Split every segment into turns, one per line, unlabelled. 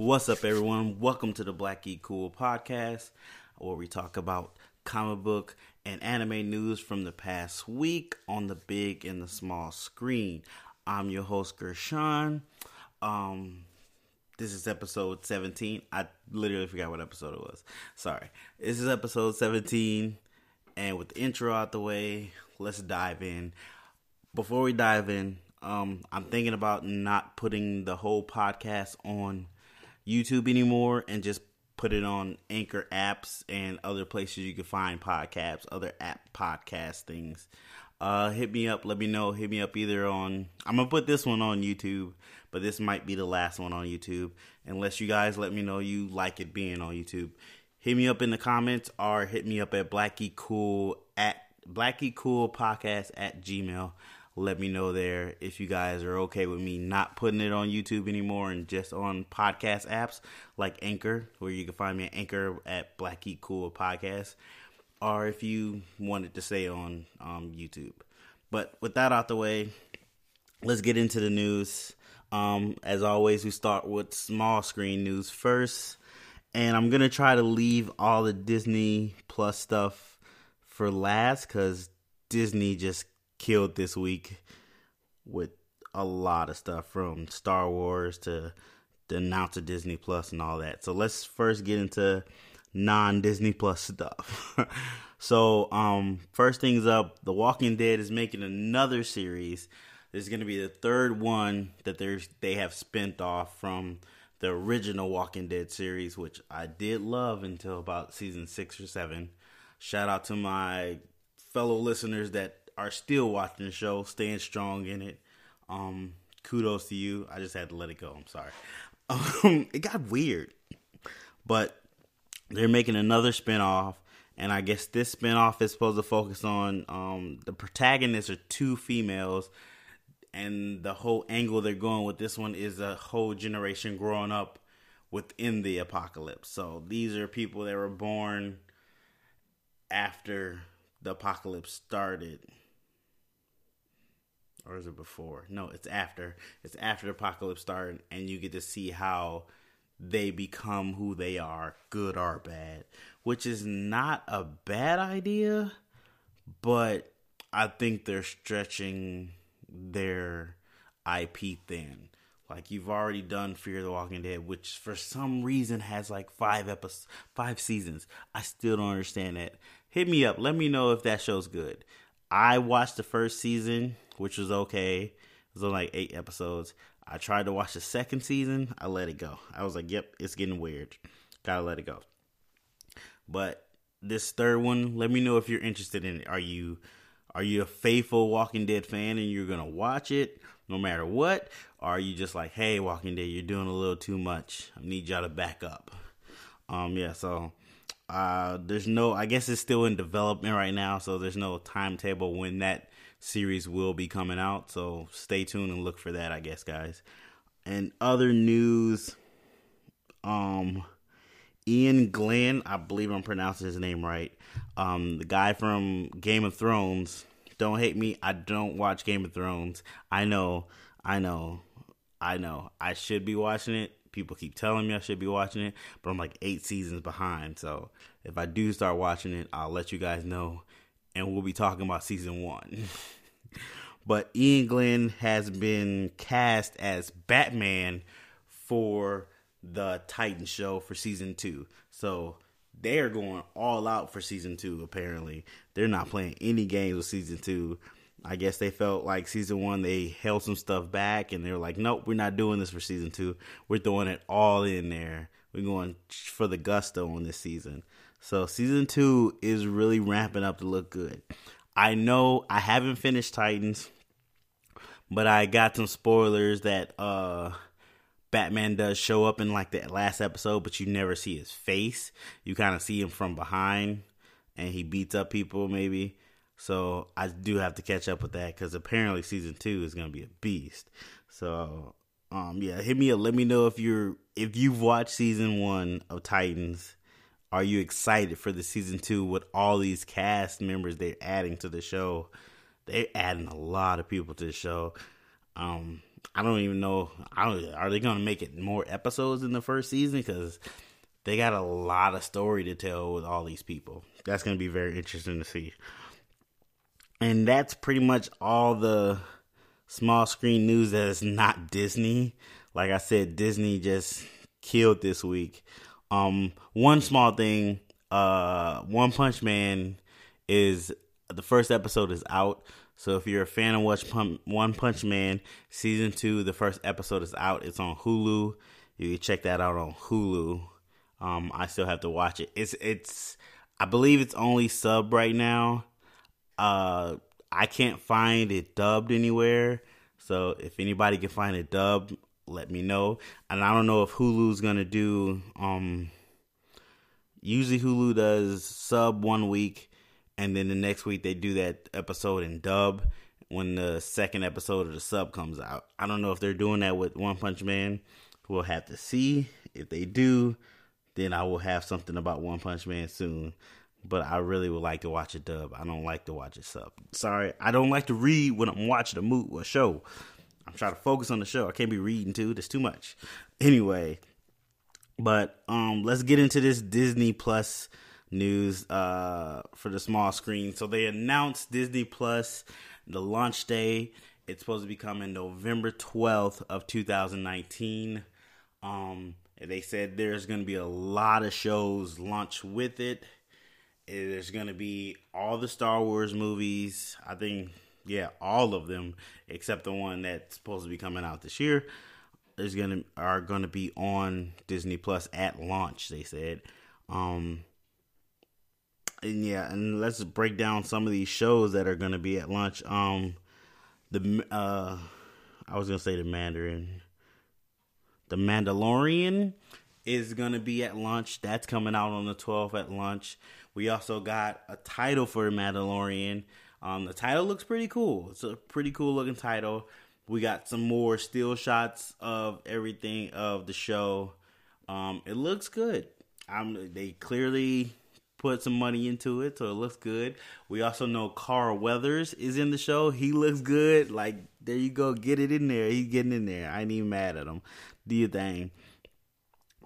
What's up, everyone? Welcome to the Black Geek Cool podcast, where we talk about comic book and anime news from the past week on the big and the small screen. I'm your host, Gershon. Um, this is episode 17. I literally forgot what episode it was. Sorry. This is episode 17. And with the intro out the way, let's dive in. Before we dive in, um, I'm thinking about not putting the whole podcast on YouTube anymore and just put it on Anchor apps and other places you can find podcasts, other app podcast things. Uh, hit me up. Let me know. Hit me up either on. I'm gonna put this one on YouTube, but this might be the last one on YouTube. Unless you guys let me know you like it being on YouTube. Hit me up in the comments or hit me up at Black Geek Cool at Black Geek Cool Podcast at Gmail let me know there if you guys are okay with me not putting it on YouTube anymore and just on podcast apps like Anchor, where you can find me at Anchor at Black Cool Podcast, or if you wanted to stay on um, YouTube. But with that out the way, let's get into the news. Um, as always, we start with small screen news first, and I'm gonna try to leave all the Disney Plus stuff for last because Disney just killed this week with a lot of stuff from Star Wars to the announce of Disney Plus and all that. So let's first get into non Disney Plus stuff. so, um, first things up, The Walking Dead is making another series. This is going to be the third one that there's they have spent off from the original Walking Dead series, which I did love until about season six or seven. Shout out to my fellow listeners that are still watching the show, staying strong in it. Um, kudos to you. I just had to let it go. I'm sorry. Um, it got weird, but they're making another spinoff, and I guess this spinoff is supposed to focus on um, the protagonists are two females, and the whole angle they're going with this one is a whole generation growing up within the apocalypse. So these are people that were born after the apocalypse started or is it before? No, it's after. It's after the apocalypse started, and you get to see how they become who they are, good or bad, which is not a bad idea, but I think they're stretching their IP thin. Like you've already done Fear the Walking Dead, which for some reason has like five episodes, five seasons. I still don't understand that. Hit me up. Let me know if that show's good. I watched the first season, which was okay. It was only like eight episodes. I tried to watch the second season. I let it go. I was like, "Yep, it's getting weird. Gotta let it go." But this third one, let me know if you're interested in it. Are you are you a faithful Walking Dead fan and you're gonna watch it no matter what? Or are you just like, "Hey, Walking Dead, you're doing a little too much. I need y'all to back up." Um, yeah. So uh, there's no, I guess it's still in development right now, so there's no timetable when that series will be coming out. So stay tuned and look for that, I guess, guys. And other news, um, Iain Glen, I believe I'm pronouncing his name right. Um, the guy from Game of Thrones. Don't hate me. I don't watch Game of Thrones. I know, I know, I know. I should be watching it people keep telling me I should be watching it, but I'm like eight seasons behind. So if I do start watching it, I'll let you guys know, and we'll be talking about season one. but Iain Glen has been cast as Batman for the Titan show for season two. So they are going all out for season two, apparently. They're not playing any games with season two. I guess they felt like season one they held some stuff back and they were like, nope, we're not doing this for season two. We're throwing it all in there. We're going for the gusto on this season. So season two is really ramping up to look good. I know I haven't finished Titans, but I got some spoilers that uh Batman does show up in like the last episode, but you never see his face. You kind of see him from behind and he beats up people maybe. So I do have to catch up with that because apparently season two is gonna be a beast. So um yeah, hit me up. Let me know if you're if you've watched season one of Titans. Are you excited for the season two with all these cast members they're adding to the show? They're adding a lot of people to the show. Um, I don't even know. I don't, are they going to make it more episodes in the first season? Because they got a lot of story to tell with all these people. That's going to be very interesting to see. And that's pretty much all the small screen news that is not Disney. Like I said, Disney just killed this week. Um, one small thing, uh, One Punch Man is the first episode is out. So if you're a fan of Watch One Punch Man season two, the first episode is out. It's on Hulu. You can check that out on Hulu. Um, I still have to watch it. It's it's I believe it's only sub right now. Uh, I can't find it dubbed anywhere. So if anybody can find it dubbed, let me know. And I don't know if Hulu's gonna do. Um, usually Hulu does sub one week, and then the next week they do that episode in dub when the second episode of the sub comes out. I don't know if they're doing that with One Punch Man. We'll have to see. If they do, then I will have something about One Punch Man soon. But I really would like to watch a dub. I don't like to watch a sub. Sorry, I don't like to read when I'm watching a movie or show. I'm trying to focus on the show. I can't be reading too. There's too much. Anyway, but um, let's get into this Disney Plus news uh, for the small screen. So they announced Disney Plus the launch day. It's supposed to be coming November 12th of 2019. Um, they said there's going to be a lot of shows launch with it. There's going to be all the Star Wars movies. I think yeah, all of them except the one that's supposed to be coming out this year is gonna are gonna be on Disney Plus at launch. They said, um, and yeah, and let's break down some of these shows that are gonna be at launch. Um, the uh, I was gonna say the Mandarin, the Mandalorian is gonna be at launch. That's coming out on the 12th at launch. We also got a title for the Mandalorian um, the title looks pretty cool. It's a pretty cool looking title. We got some more still shots of everything of the show. Um, it looks good. I'm, they clearly put some money into it, so it looks good. We also know Carl Weathers is in the show. He looks good. Like there you go, get it in there. He's getting in there. I ain't even mad at him. Do your thing.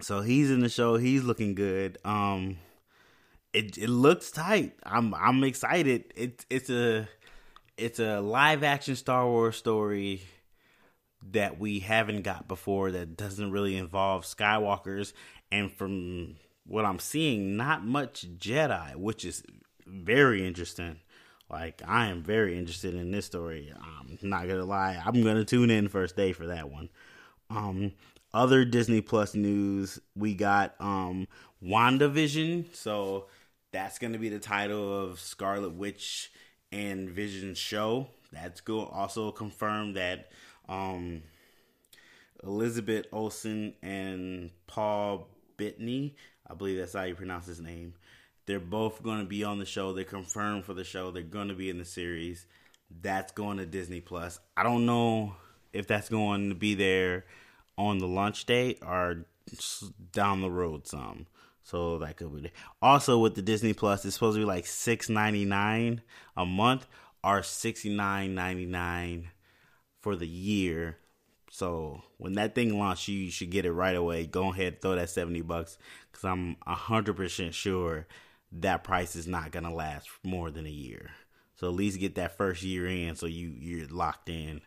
So he's in the show. He's looking good. Um, it it looks tight. I'm I'm excited. It's it's a it's a live action Star Wars story that we haven't got before that doesn't really involve Skywalkers and from what I'm seeing not much Jedi, which is very interesting. Like I am very interested in this story. I'm not gonna lie. I'm gonna tune in first day for that one. Um, other Disney Plus news, we got um WandaVision. So that's going to be the title of Scarlet Witch and Vision show. That's go also confirmed that um, Elizabeth Olsen and Paul Bettany, I believe that's how you pronounce his name. They're both going to be on the show. They're confirmed for the show. They're going to be in the series. That's going to Disney Plus. I don't know if that's going to be there on the launch date or down the road some. So that could be also with the Disney Plus. It's supposed to be like six ninety nine a month or sixty nine ninety nine for the year. So when that thing launches, you should get it right away. Go ahead, throw that seventy bucks because I'm hundred percent sure that price is not gonna last more than a year. So at least get that first year in, so you you're locked in.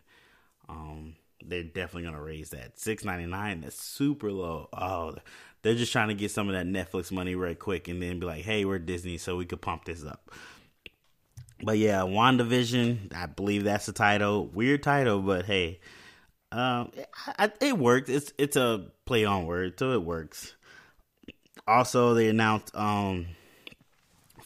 Um, they're definitely gonna raise that six ninety nine. That's super low. Oh, they're just trying to get some of that Netflix money right quick and then be like, hey, we're Disney, so we could pump this up. But yeah, WandaVision, I believe that's the title. Weird title, but hey, um, it, it worked. It's it's a play on word, so it works. Also, they announced um,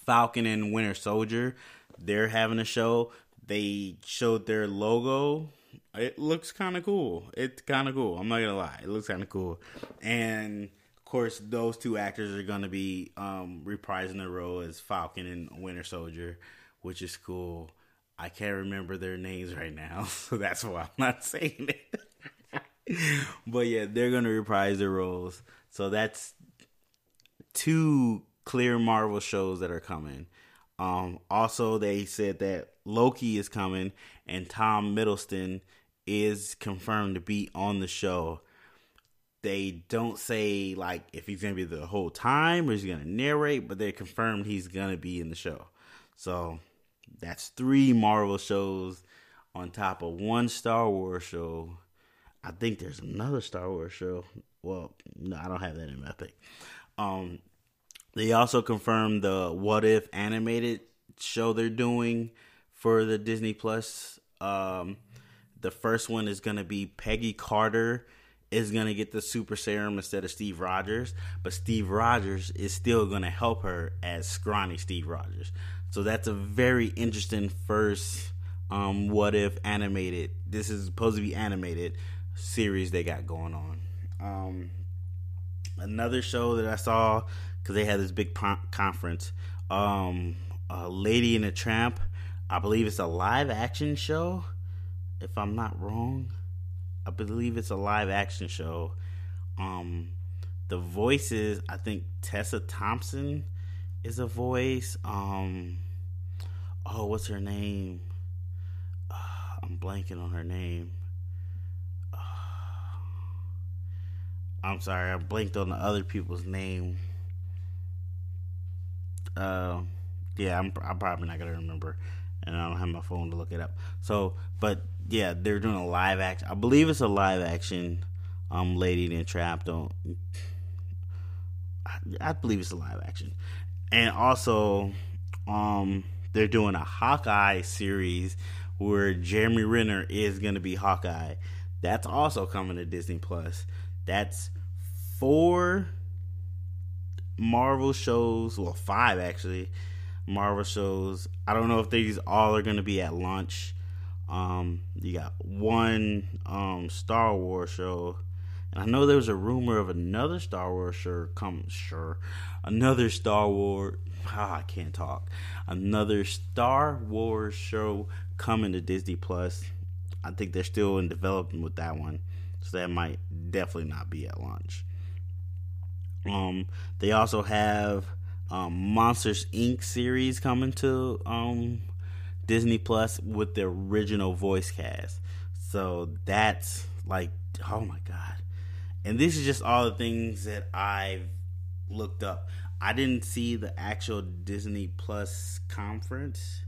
Falcon and Winter Soldier. They're having a show. They showed their logo. It looks kind of cool. It's kind of cool. I'm not gonna lie. It looks kind of cool, and course, those two actors are going to be um, reprising their role as Falcon and Winter Soldier, which is cool. I can't remember their names right now, so that's why I'm not saying it. but yeah, they're going to reprise their roles. So that's two clear Marvel shows that are coming. Um, also, they said that Loki is coming and Tom Hiddleston is confirmed to be on the show. They don't say like if he's gonna be the whole time or he's gonna narrate, but they confirmed he's gonna be in the show. So that's three Marvel shows on top of one Star Wars show. I think there's another Star Wars show. Well, no, I don't have that in my thing. Um, they also confirmed the What If animated show they're doing for the Disney Plus. Um, the first one is to be Peggy Carter is going to get the super serum instead of Steve Rogers, but Steve Rogers is still going to help her as scrawny Steve Rogers. So that's a very interesting first um, what if animated. This is supposed to be animated series they got going on. Um, another show that I saw because they had this big conference. Um, uh, Lady and the Tramp. I believe it's a live action show. If I'm not wrong, I believe it's a live action show. Um, the voices, I think Tessa Thompson is a voice. Um, oh, what's her name? Uh, I'm blanking on her name. Uh, I'm sorry, I blinked on the other people's name. Uh, yeah, I'm, I'm probably not gonna remember, and I don't have my phone to look it up. So, but yeah, they're doing a live action. I believe it's a live action. Um, Lady and Trap. Don't. I, I believe it's a live action, and also, um, they're doing a Hawkeye series where Jeremy Renner is gonna be Hawkeye. That's also coming to Disney Plus. That's four Marvel shows, well, five actually, Marvel shows. I don't know if these all are going to be at launch. Um, you got one um, Star Wars show, and I know there was a rumor of another Star Wars show come. Sure, another Star Wars. Oh, I can't talk. Another Star Wars show coming to Disney Plus. I think they're still in development with that one, so that might definitely not be at launch. Um, they also have um, Monsters Inc. series coming to um, Disney Plus with the original voice cast. So that's like, oh my god! And this is just all the things that I've looked up. I didn't see the actual Disney Plus conference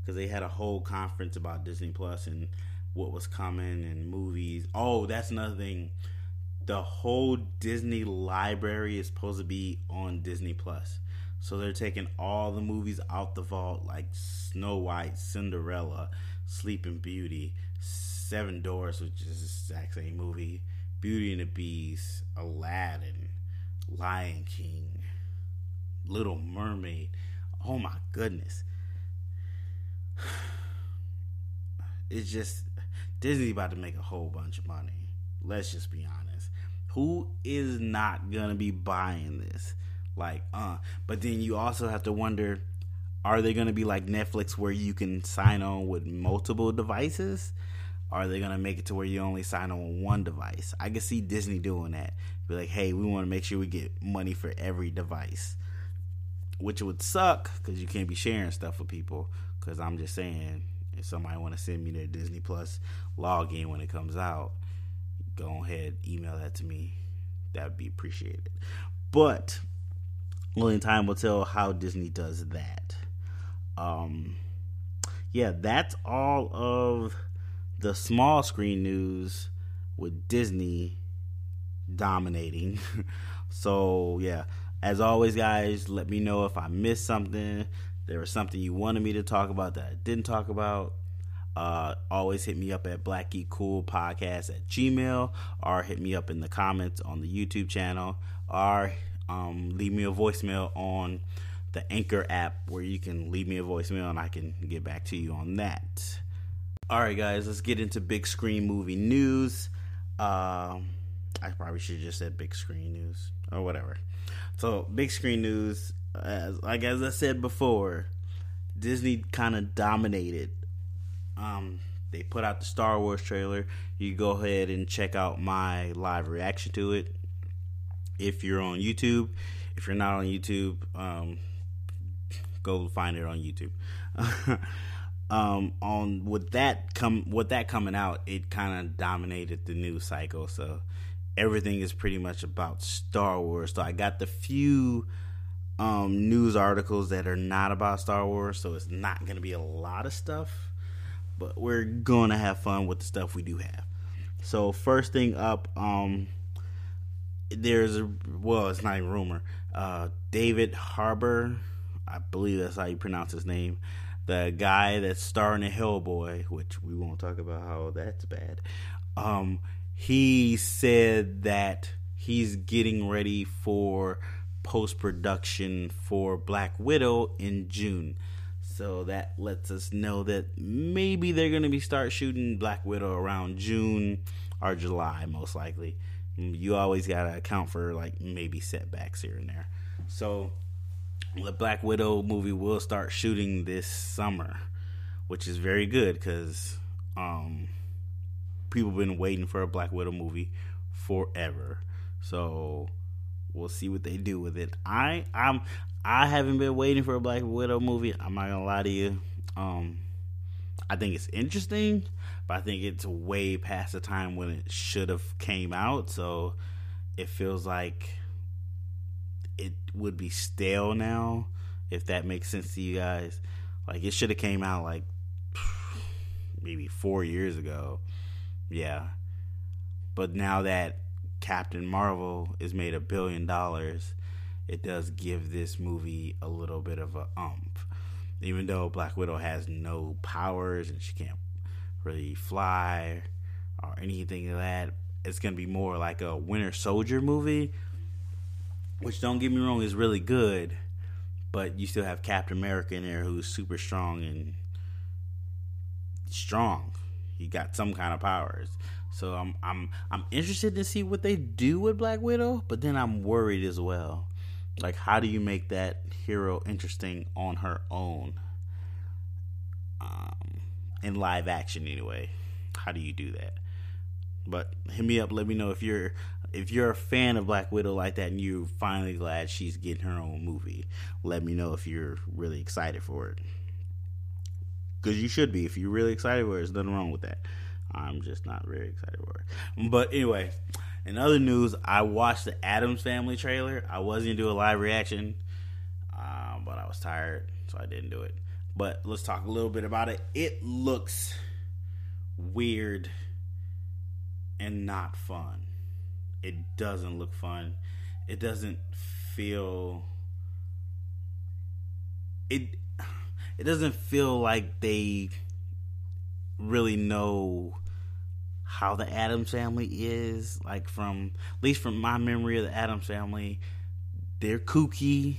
because they had a whole conference about Disney Plus and what was coming and movies. Oh, that's another thing the whole Disney library is supposed to be on Disney Plus. So they're taking all the movies out the vault, like Snow White, Cinderella, Sleeping Beauty, Seven Doors, which is the exact same movie, Beauty and the Beast, Aladdin, Lion King, Little Mermaid. Oh my goodness. It's just Disney about to make a whole bunch of money. Let's just be honest. Who is not gonna be buying this? Like, uh, but then you also have to wonder are they going to be like Netflix where you can sign on with multiple devices? Are they going to make it to where you only sign on one device? I can see Disney doing that. Be like, hey, we want to make sure we get money for every device, which would suck because you can't be sharing stuff with people. Because I'm just saying, if somebody want to send me their Disney Plus login when it comes out, go ahead, email that to me. That would be appreciated. But only time will tell how Disney does that. Um, yeah, that's all of the small screen news with Disney dominating. so, yeah, as always, guys, let me know if I missed something. There was something you wanted me to talk about that I didn't talk about. Uh, always hit me up at Black Geek Cool Podcast at Gmail or hit me up in the comments on the YouTube channel or um, leave me a voicemail on the Anchor app where you can leave me a voicemail and I can get back to you on that. All right, guys, let's get into big screen movie news. Um, I probably should have just said big screen news or whatever. So, big screen news, as like as I said before, Disney kind of dominated um, they put out the Star Wars trailer. You go ahead and check out my live reaction to it. If you're on YouTube, if you're not on YouTube, um, go find it on YouTube. um, on with that come with that coming out, it kind of dominated the news cycle. So everything is pretty much about Star Wars. So I got the few um, news articles that are not about Star Wars, so it's not going to be a lot of stuff, but we're going to have fun with the stuff we do have. So first thing up, um, there's a well, it's not a rumor. Uh, David Harbour, I believe that's how you pronounce his name. The guy that's starring in Hellboy, which we won't talk about how that's bad. Um, he said that he's getting ready for post production for Black Widow in June. So that lets us know that maybe they're going to be start shooting Black Widow around June or July, most likely. You always got to account for like maybe setbacks here and there. So the Black Widow movie will start shooting this summer, which is very good because um, people have been waiting for a Black Widow movie forever. So we'll see what they do with it. I I'm I haven't been waiting for a Black Widow movie. I'm not gonna lie to you. Um, I think it's interesting, but I think it's way past the time when it should have came out. So it feels like it would be stale now, if that makes sense to you guys. Like it should have came out like maybe four years ago. Yeah. But now that Captain Marvel is made a billion dollars, it does give this movie a little bit of a umph. Even though Black Widow has no powers and she can't really fly or anything like that, it's gonna be more like a Winter Soldier movie, which don't get me wrong is really good, but you still have Captain America in there who's super strong and strong. He got some kind of powers. So I'm I'm I'm interested to see what they do with Black Widow, but then I'm worried as well. Like how do you make that hero interesting on her own? Um, in live action anyway. How do you do that? But hit me up, let me know if you're if you're a fan of Black Widow like that and you're finally glad she's getting her own movie. Let me know if you're really excited for it. Cause you should be. If you're really excited for it, there's nothing wrong with that. I'm just not very excited for it. But anyway, in other news, I watched the Addams Family trailer. I was gonna do a live reaction, uh, but I was tired, so I didn't do it. But let's talk a little bit about it. It looks weird and not fun. It doesn't look fun. It doesn't feel it it doesn't feel like they really know how the Addams family is. Like from at least from my memory of the Addams family, they're kooky,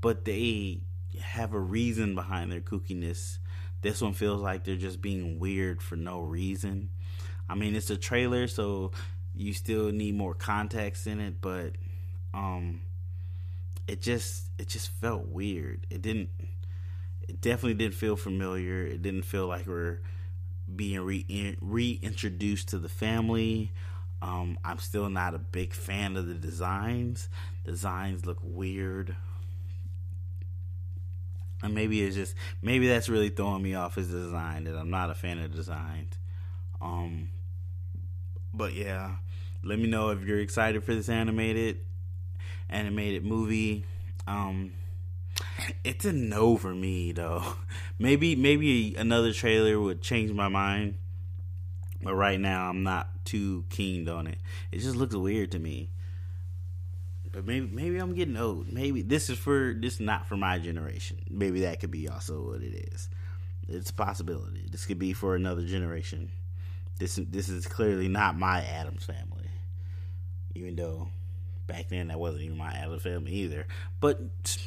but they have a reason behind their kookiness. This one feels like they're just being weird for no reason. I mean, it's a trailer, so you still need more context in it, but um it just it just felt weird. It didn't it definitely didn't feel familiar. It didn't feel like we're being re- reintroduced to the family. Um, I'm still not a big fan of the designs. Designs look weird. And maybe it's just maybe that's really throwing me off the design that I'm not a fan of designs. Um, but yeah, let me know if you're excited for this animated animated movie. Um, it's a no for me though. Maybe maybe another trailer would change my mind. But right now I'm not too keen on it. It just looks weird to me. But maybe maybe I'm getting old. Maybe this is for this is not for my generation. Maybe that could be also what it is. It's a possibility. This could be for another generation. This this is clearly not my Addams family. Even though back then that wasn't even my Addams family either. But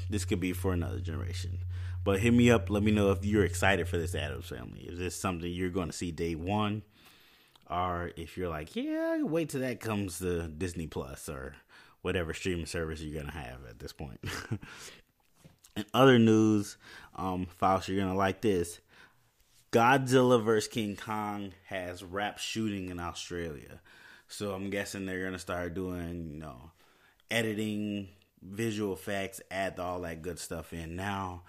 this could be for another generation. But hit me up. Let me know if you're excited for this Addams family. Is this something you're going to see day one, or if you're like, yeah, wait till that comes to Disney Plus or whatever streaming service you're to have at this point. In other news, um, Faust, you're gonna like this. Godzilla vs King Kong has wrapped shooting in Australia, so I'm guessing they're gonna start doing, you know, editing, visual effects, add all that good stuff in now.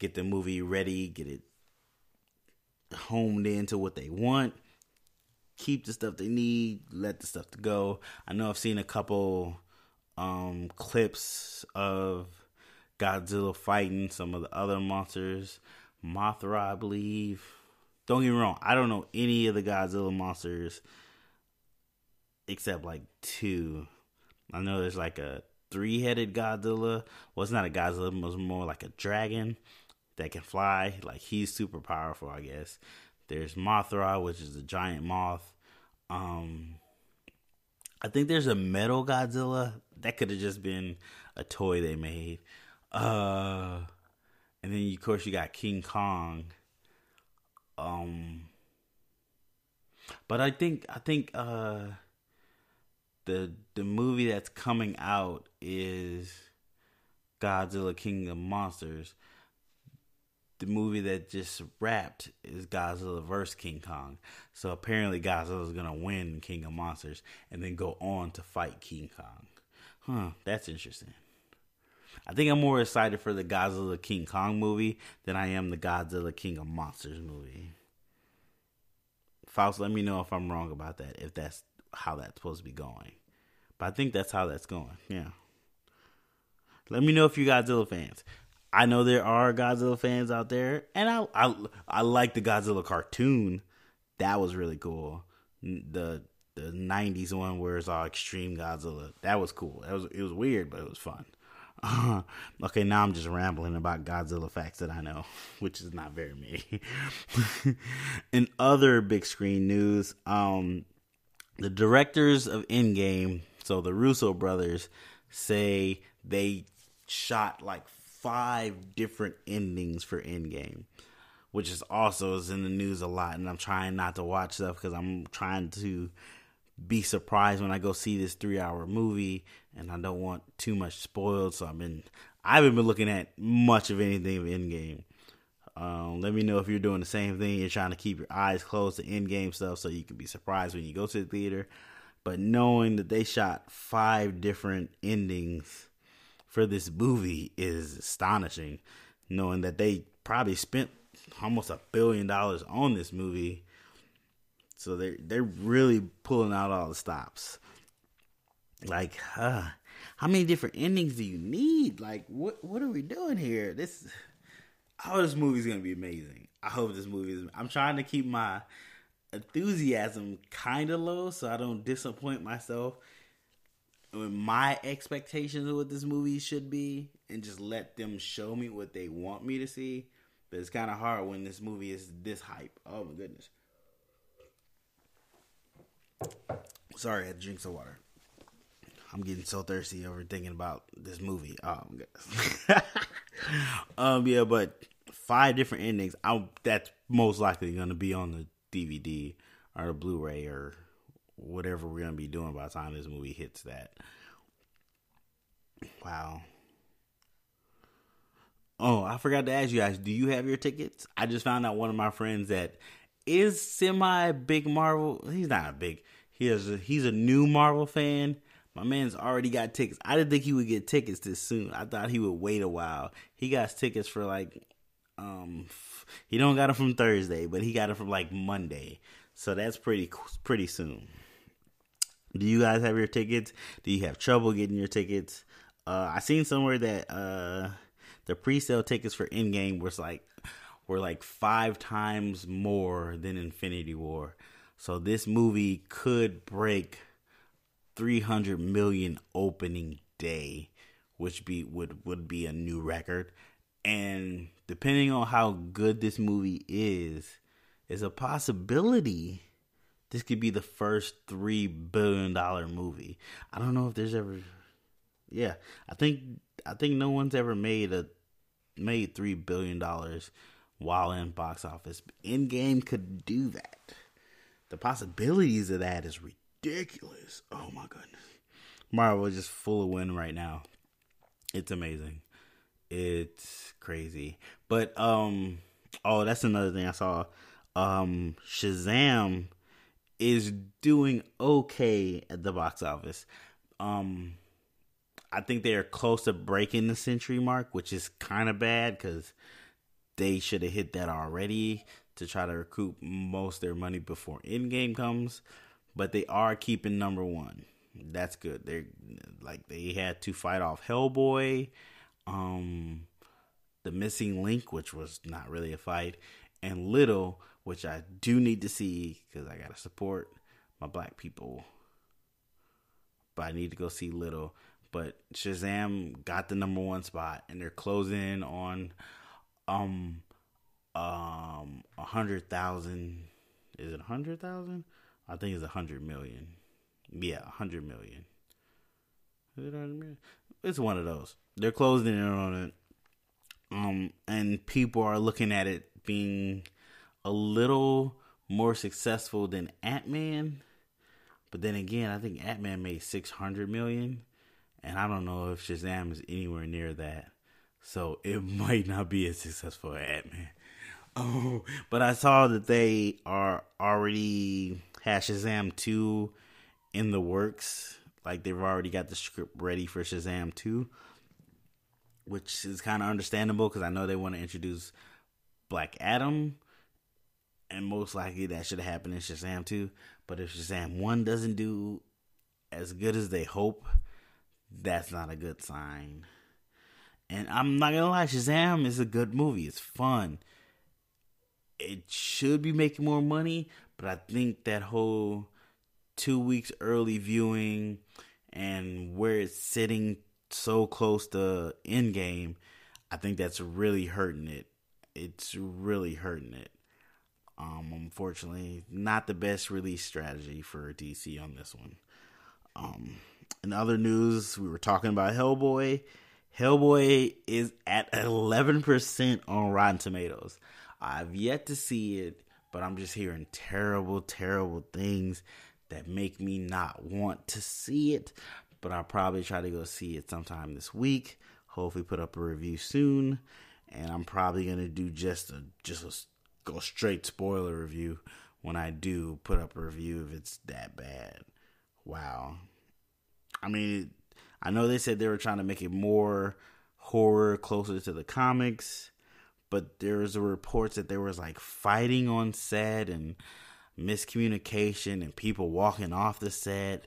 Get the movie ready, get it honed into what they want. Keep the stuff they need, let the stuff to go. I know I've seen a couple um, clips of Godzilla fighting some of the other monsters. Mothra, I believe. Don't get me wrong, I don't know any of the Godzilla monsters except like two. I know there's like a three headed Godzilla. Well, it's not a Godzilla, it was more like a dragon that can fly. Like he's super powerful, I guess. There's Mothra, which is a giant moth. Um, I think there's a metal Godzilla that could have just been a toy they made. Uh, and then of course you got King Kong. Um, but I think I think uh the the movie that's coming out is Godzilla King of Monsters. The movie that just wrapped is Godzilla vs King Kong. So apparently Godzilla is gonna win King of Monsters and then go on to fight King Kong. Huh, that's interesting. I think I'm more excited for the Godzilla King Kong movie than I am the Godzilla King of Monsters movie. Faust, let me know if I'm wrong about that, if that's how that's supposed to be going. But I think that's how that's going. Yeah. Let me know if you Godzilla fans. I know there are Godzilla fans out there, and I I I like the Godzilla cartoon. That was really cool. The the '90s one where it's all extreme Godzilla. That was cool. That was it was weird, but it was fun. Okay, now I'm just rambling about Godzilla facts that I know, which is not very many. In other big screen news, um, the directors of Endgame, so the Russo brothers, say they shot like five different endings for Endgame, which is also is in the news a lot. And I'm trying not to watch stuff because I'm trying to be surprised when I go see this three hour movie, and I don't want too much spoiled. So I've been I haven't been looking at much of anything of Endgame. Um, let me know if you're doing the same thing. You're trying to keep your eyes closed to Endgame stuff so you can be surprised when you go to the theater. But knowing that they shot five different endings for this movie is astonishing. Knowing that they probably spent almost a billion dollars on this movie, so they they're really pulling out all the stops. Like, uh, how many different endings do you need? Like, what what are we doing here? This oh, this movie's gonna be amazing. I hope this movie is. I'm trying to keep my enthusiasm kind of low so I don't disappoint myself my expectations of what this movie should be and just let them show me what they want me to see. But it's kind of hard when this movie is this hype. Oh my goodness. Sorry, I had to drink some water. I'm getting so thirsty over thinking about this movie. Oh my goodness. um, yeah, but five different endings. I that's most likely to be on the DVD or the Blu-ray or whatever we're gonna be doing by the time this movie hits that. Wow. Oh, I forgot to ask you guys, do you have your tickets? I just found out one of my friends that is semi big Marvel. He's not a big. He a, he's a new Marvel fan. My man's already got tickets. I didn't think he would get tickets this soon. I thought he would wait a while. He got tickets for like um he don't got them from Thursday, but he got it from like Monday. So that's pretty pretty soon. Do you guys have your tickets? Do you have trouble getting your tickets? Uh, I seen somewhere that uh, the pre-sale tickets for Endgame was like were like five times more than Infinity War. So this movie could break 300 million opening day, which be would would be a new record. And depending on how good this movie is, is a possibility this could be the first three billion dollar movie. I don't know if there's ever Yeah. I think I think no one's ever made a made three billion dollars while in box office. Endgame could do that. The possibilities of that is ridiculous. Oh my goodness. Marvel is just full of win right now. It's amazing. It's crazy. But um oh that's another thing I saw. Um Shazam is doing okay at the box office. Um, I think they are close to breaking the century mark, which is kind of bad because they should have hit that already to try to recoup most their money before Endgame comes, but they are keeping number one. That's good. They're like they had to fight off Hellboy, um, the Missing Link, which was not really a fight, and Little, which I do need to see because I gotta support my black people. But I need to go see Little. But Shazam got the number one spot, and they're closing on um um a hundred thousand. Is it a hundred thousand? I think it's a hundred million. Yeah, a hundred million. Is it hundred million? It's one of those. They're closing in on it. Um, and people are looking at it being a little more successful than Ant Man. But then again, I think Ant Man made six hundred million, and I don't know if Shazam is anywhere near that. So it might not be as successful as Ant Man. Oh, but I saw that they are already has Shazam two in the works. Like they've already got the script ready for Shazam two, which is kind of understandable because I know they want to introduce Black Adam, and most likely that should have happened in Shazam two. But if Shazam one doesn't do as good as they hope, that's not a good sign. And I'm not gonna lie, Shazam is a good movie. It's fun. It should be making more money, but I think that whole two weeks early viewing and where it's sitting so close to Endgame, I think that's really hurting it. It's really hurting it. Um, unfortunately, not the best release strategy for DC on this one. Um, in other news, we were talking about Hellboy. Hellboy is at 11% on Rotten Tomatoes. I've yet to see it, but I'm just hearing terrible, terrible things that make me not want to see it. But I'll probably try to go see it sometime this week. Hopefully, put up a review soon. And I'm probably gonna do just a just a go straight spoiler review when I do put up a review if it's that bad. Wow. I mean, I know they said they were trying to make it more horror, closer to the comics, but there was reports that there was like fighting on set and miscommunication and people walking off the set,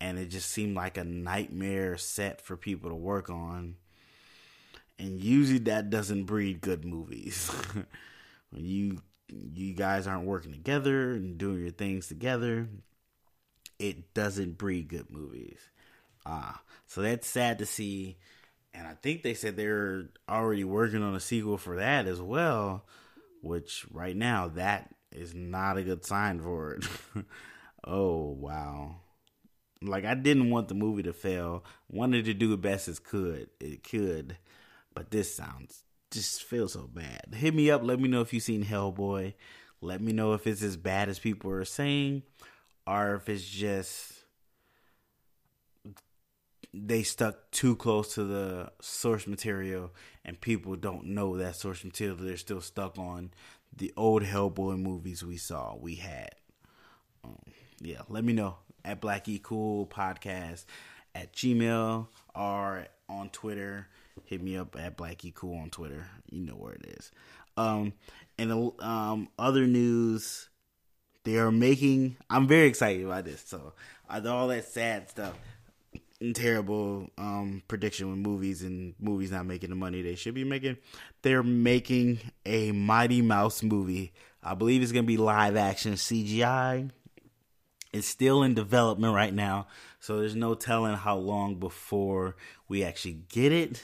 and it just seemed like a nightmare set for people to work on. And usually that doesn't breed good movies. you you guys aren't working together and doing your things together, it doesn't breed good movies. Ah, so that's sad to see. And I think they said they're already working on a sequel for that as well, which right now that is not a good sign for it. oh, wow. Like I didn't want the movie to fail. Wanted to do the best as could. It could. But this sounds just feels so bad. Hit me up, let me know if you've seen Hellboy. Let me know if it's as bad as people are saying or if it's just they stuck too close to the source material and people don't know that source material they're still stuck on. The old hellboy movies we saw we had. Um, yeah let me know. At black geek cool podcast at gmail or on twitter hit me up at black geek cool on twitter you know where it is um and um other news they are making i'm very excited about this so all that sad stuff and terrible um, prediction with movies and movies not making the money they should be making. They're making a Mighty Mouse movie. I believe it's going to be live action CGI. It's still in development right now, so there's no telling how long before we actually get it.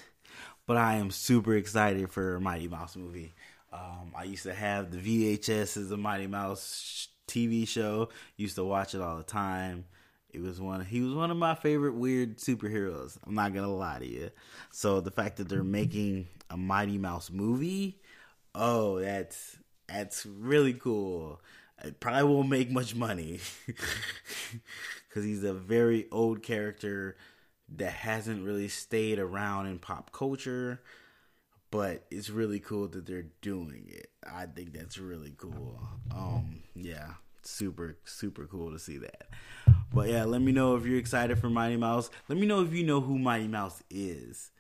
But I am super excited for Mighty Mouse movie. Um, I used to have the VHS as a Mighty Mouse TV show. Used to watch it all the time. He was one. He was one of my favorite weird superheroes. I'm not gonna lie to you. So the fact that they're making a Mighty Mouse movie, oh, that's that's really cool. It probably won't make much money because he's a very old character that hasn't really stayed around in pop culture. But it's really cool that they're doing it. I think that's really cool. Um, yeah, super super cool to see that. But yeah, let me know if you're excited for Mighty Mouse. Let me know if you know who Mighty Mouse is.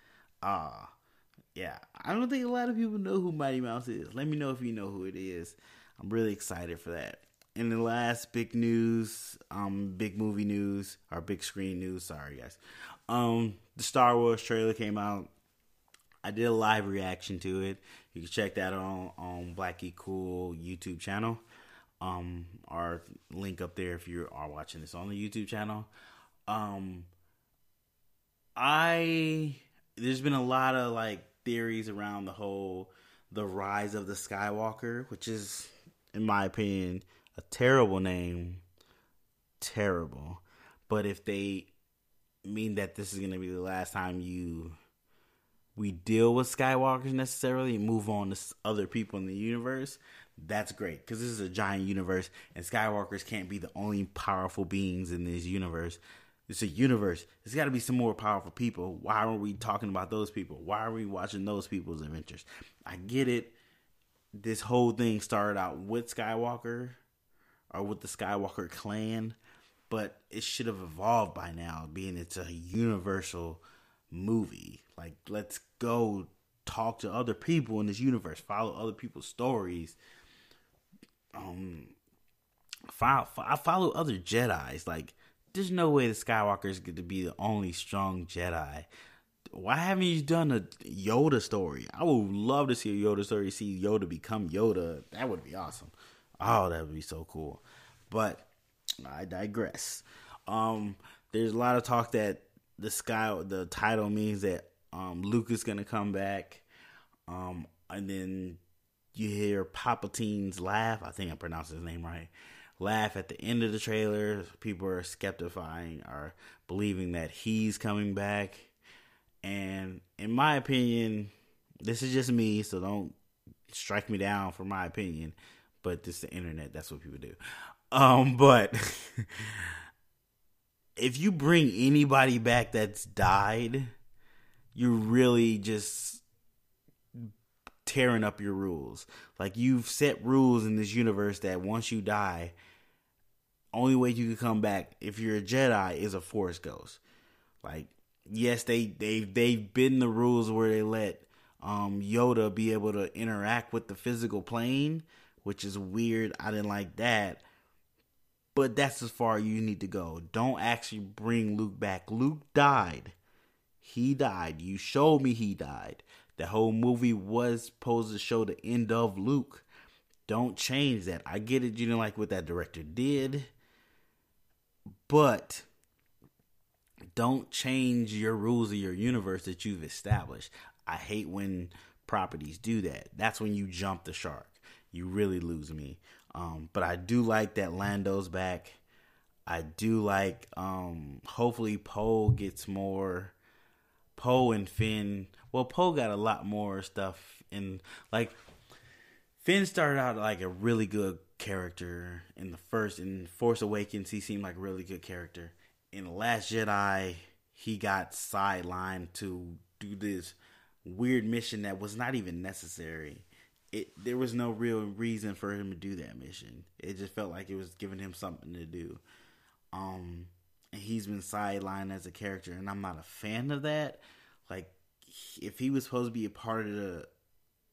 Ah, uh, yeah, I don't think a lot of people know who Mighty Mouse is. Let me know if you know who it is. I'm really excited for that. In the last big news, um, big movie news or big screen news. Sorry, guys. Um, the Star Wars trailer came out. I did a live reaction to it. You can check that on on Black Geek Cool YouTube channel. Um, our link up there if you are watching this on the YouTube channel. Um, I there's been a lot of like theories around the whole the rise of the Skywalker, which is, in my opinion, a terrible name. Terrible. But if they mean that this is going to be the last time you we deal with Skywalkers necessarily and move on to other people in the universe, that's great because this is a giant universe and Skywalkers can't be the only powerful beings in this universe. It's a universe. There's got to be some more powerful people. Why are we talking about those people? Why are we watching those people's adventures? I get it. This whole thing started out with Skywalker or with the Skywalker clan, but it should have evolved by now, being it's a universal movie. Like, let's go talk to other people in this universe, follow other people's stories. Um, follow, I follow other Jedi's. Like, there's no way the Skywalkers get to be the only strong Jedi. Why haven't you done a Yoda story? I would love to see a Yoda story, see Yoda become Yoda. That would be awesome. Oh, that would be so cool. But I digress. Um, there's a lot of talk that the sky, the title means that um, Luke is gonna come back. Um, and then you hear Palpatine's laugh. I think I pronounced his name right. Laugh at the end of the trailer. People are skeptifying or believing that he's coming back. And in my opinion, this is just me, so don't strike me down for my opinion. But this is the internet. That's what people do. Um, but if you bring anybody back that's died, you're really just tearing up your rules. Like you've set rules in this universe that once you die, only way you can come back if you're a Jedi is a Force ghost. Like yes, they they they've been the rules where they let um, Yoda be able to interact with the physical plane, which is weird. I didn't like that. But that's as far you need to go. Don't actually bring Luke back. Luke died. He died. You showed me he died. The whole movie was supposed to show the end of Luke. Don't change that. I get it. You didn't like what that director did. But don't change your rules of your universe that you've established. I hate when properties do that. That's when you jump the shark. You really lose me. Um, but I do like that Lando's back. I do like um hopefully Poe gets more Poe and Finn. Well, Poe got a lot more stuff and like Finn started out like a really good character in the first in Force Awakens. He seemed like a really good character. In the Last Jedi, he got sidelined to do this weird mission that was not even necessary it there was no real reason for him to do that mission. It just felt like it was giving him something to do. Um, and he's been sidelined as a character, and I'm not a fan of that. Like, if he was supposed to be a part of the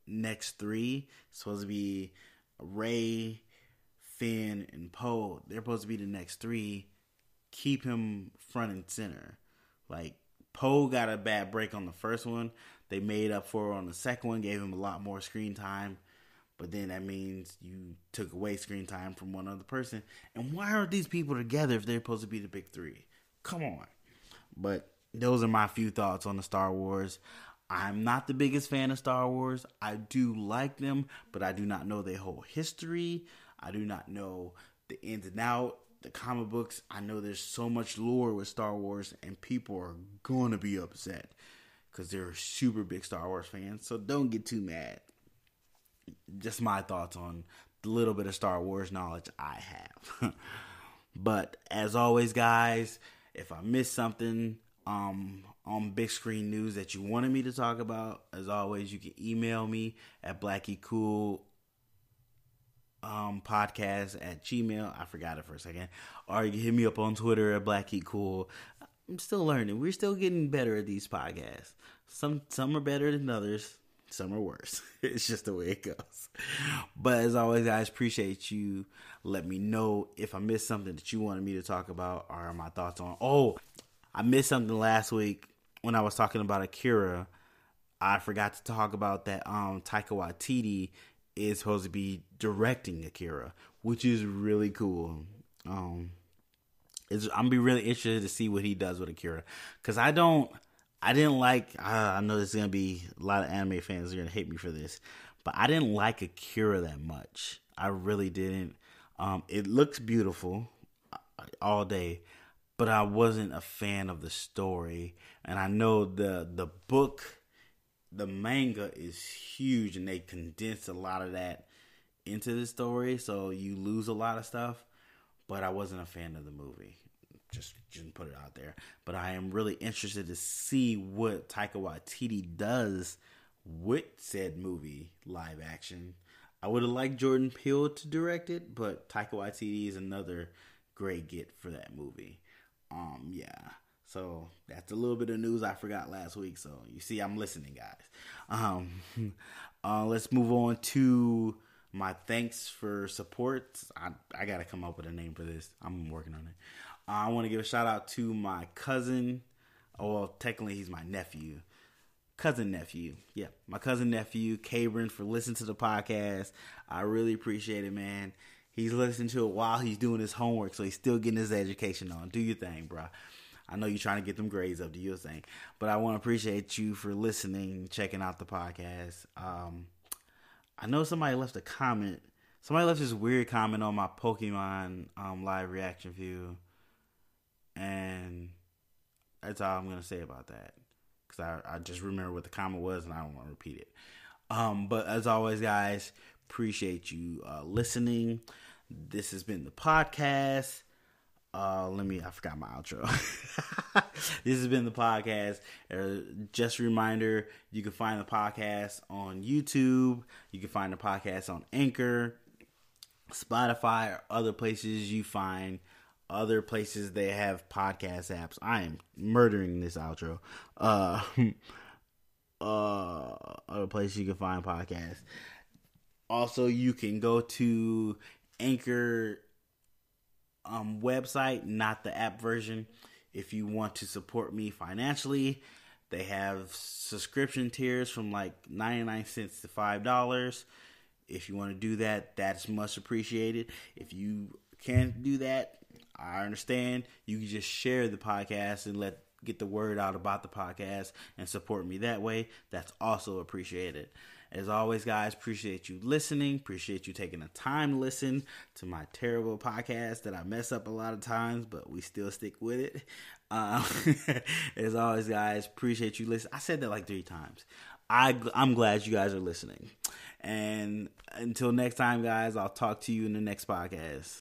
next three, supposed to be Rey, Finn, and Poe. They're supposed to be the next three. Keep him front and center. Like Poe got a bad break on the first one. They made up for it on the second one, gave him a lot more screen time. But then that means you took away screen time from one other person. And why aren't these people together if they're supposed to be the big three? Come on. But those are my few thoughts on the Star Wars. I'm not the biggest fan of Star Wars. I do like them, but I do not know their whole history. I do not know the ins and out, the comic books. I know there's so much lore with Star Wars, and people are going to be upset because they're super big Star Wars fans. So don't get too mad. Just my thoughts on the little bit of Star Wars knowledge I have. but as always, guys, if I missed something um, on big screen news that you wanted me to talk about, as always, you can email me at blackgeekcool um, podcast at gmail. I forgot it for a second. Or you can hit me up on Twitter at blackgeekcool. I'm still learning. We're still getting better at these podcasts. Some some are better than others. some are worse. it's just the way it goes. But as always, guys, appreciate you. Let me know if I missed something that you wanted me to talk about or my thoughts on. Oh, I missed something last week when I was talking about Akira. I forgot to talk about that um Taika Waititi is supposed to be directing Akira, which is really cool. Um I'm gonna be really interested to see what he does with Akira because I don't I didn't like. I, I know there's gonna be a lot of anime fans are gonna hate me for this, but I didn't like Akira that much. I really didn't. Um, it looks beautiful uh, all day, but I wasn't a fan of the story. And I know the the book, the manga is huge, and they condensed a lot of that into the story, so you lose a lot of stuff. But I wasn't a fan of the movie just just put it out there. But I am really interested to see what Taika Waititi does with said movie live action. I would have liked Jordan Peele to direct it, but Taika Waititi is another great get for that movie. Um, yeah. So that's a little bit of news I forgot last week. So you see, I'm listening, guys. Um, uh, let's move on to my thanks for support. I I gotta come up with a name for this. I'm working on it. I want to give a shout out to my cousin. Oh, well, technically, he's my nephew. Cousin nephew. Yeah, my cousin nephew, Cabron, for listening to the podcast. I really appreciate it, man. He's listening to it while he's doing his homework, so he's still getting his education on. Do your thing, bro. I know you're trying to get them grades up. Do your thing. But I want to appreciate you for listening, checking out the podcast. Um, I know somebody left a comment. Somebody left this weird comment on my Pokemon um, live reaction view. And that's all I'm gonna say about that. Cause I, I just remember what the comment was and I don't want to repeat it. Um, but as always, guys, appreciate you uh, listening. This has been the podcast. Uh, let me, I forgot my outro. this has been the podcast. Uh, just a reminder, you can find the podcast on YouTube. You can find the podcast on Anchor, Spotify, or other places you find other places they have podcast apps. I am murdering this outro. Uh, uh, other places you can find podcasts. Also, you can go to Anchor um, website, not the app version, if you want to support me financially. They have subscription tiers from like 99 cents to $5. If you want to do that, that's much appreciated. If you can't do that, I understand. You can just share the podcast and let get the word out about the podcast and support me that way. That's also appreciated. As always, guys, appreciate you listening. Appreciate you taking the time to listen to my terrible podcast that I mess up a lot of times, but we still stick with it. Um, as always, guys, appreciate you listening. I said that like three times. I, I'm glad you guys are listening. And until next time, guys, I'll talk to you in the next podcast.